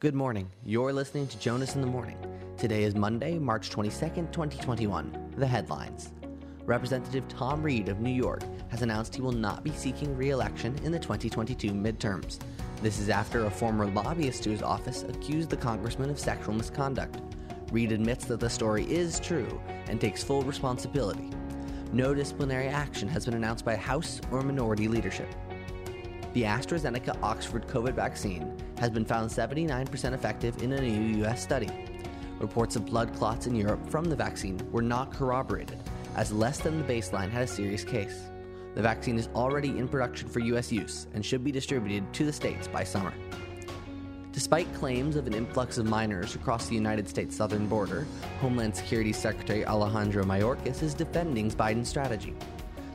Good morning. You're listening to Jonas in the Morning. Today is Monday, March 22nd, 2021. The headlines. Representative Tom Reed of New York has announced he will not be seeking re election in the 2022 midterms. This is after a former lobbyist to his office accused the congressman of sexual misconduct. Reed admits that the story is true and takes full responsibility. No disciplinary action has been announced by House or minority leadership. The AstraZeneca Oxford COVID vaccine has been found 79% effective in a new US study. Reports of blood clots in Europe from the vaccine were not corroborated, as less than the baseline had a serious case. The vaccine is already in production for US use and should be distributed to the states by summer. Despite claims of an influx of minors across the United States southern border, Homeland Security Secretary Alejandro Mayorkas is defending Biden's strategy.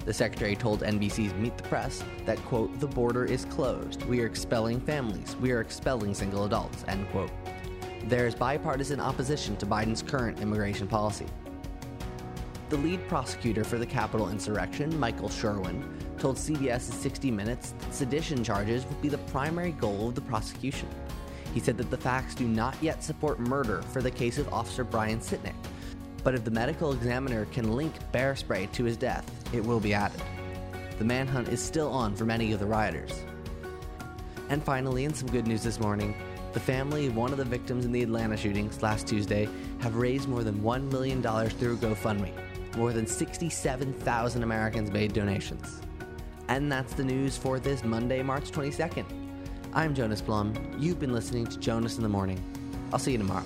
The secretary told NBC's Meet the Press that, quote, the border is closed. We are expelling families. We are expelling single adults, end quote. There is bipartisan opposition to Biden's current immigration policy. The lead prosecutor for the Capitol insurrection, Michael Sherwin, told CBS's 60 Minutes that sedition charges would be the primary goal of the prosecution. He said that the facts do not yet support murder for the case of Officer Brian Sicknick, but if the medical examiner can link bear spray to his death, it will be added. The manhunt is still on for many of the rioters. And finally, in some good news this morning, the family of one of the victims in the Atlanta shootings last Tuesday have raised more than $1 million through GoFundMe. More than 67,000 Americans made donations. And that's the news for this Monday, March 22nd. I'm Jonas Blum. You've been listening to Jonas in the Morning. I'll see you tomorrow.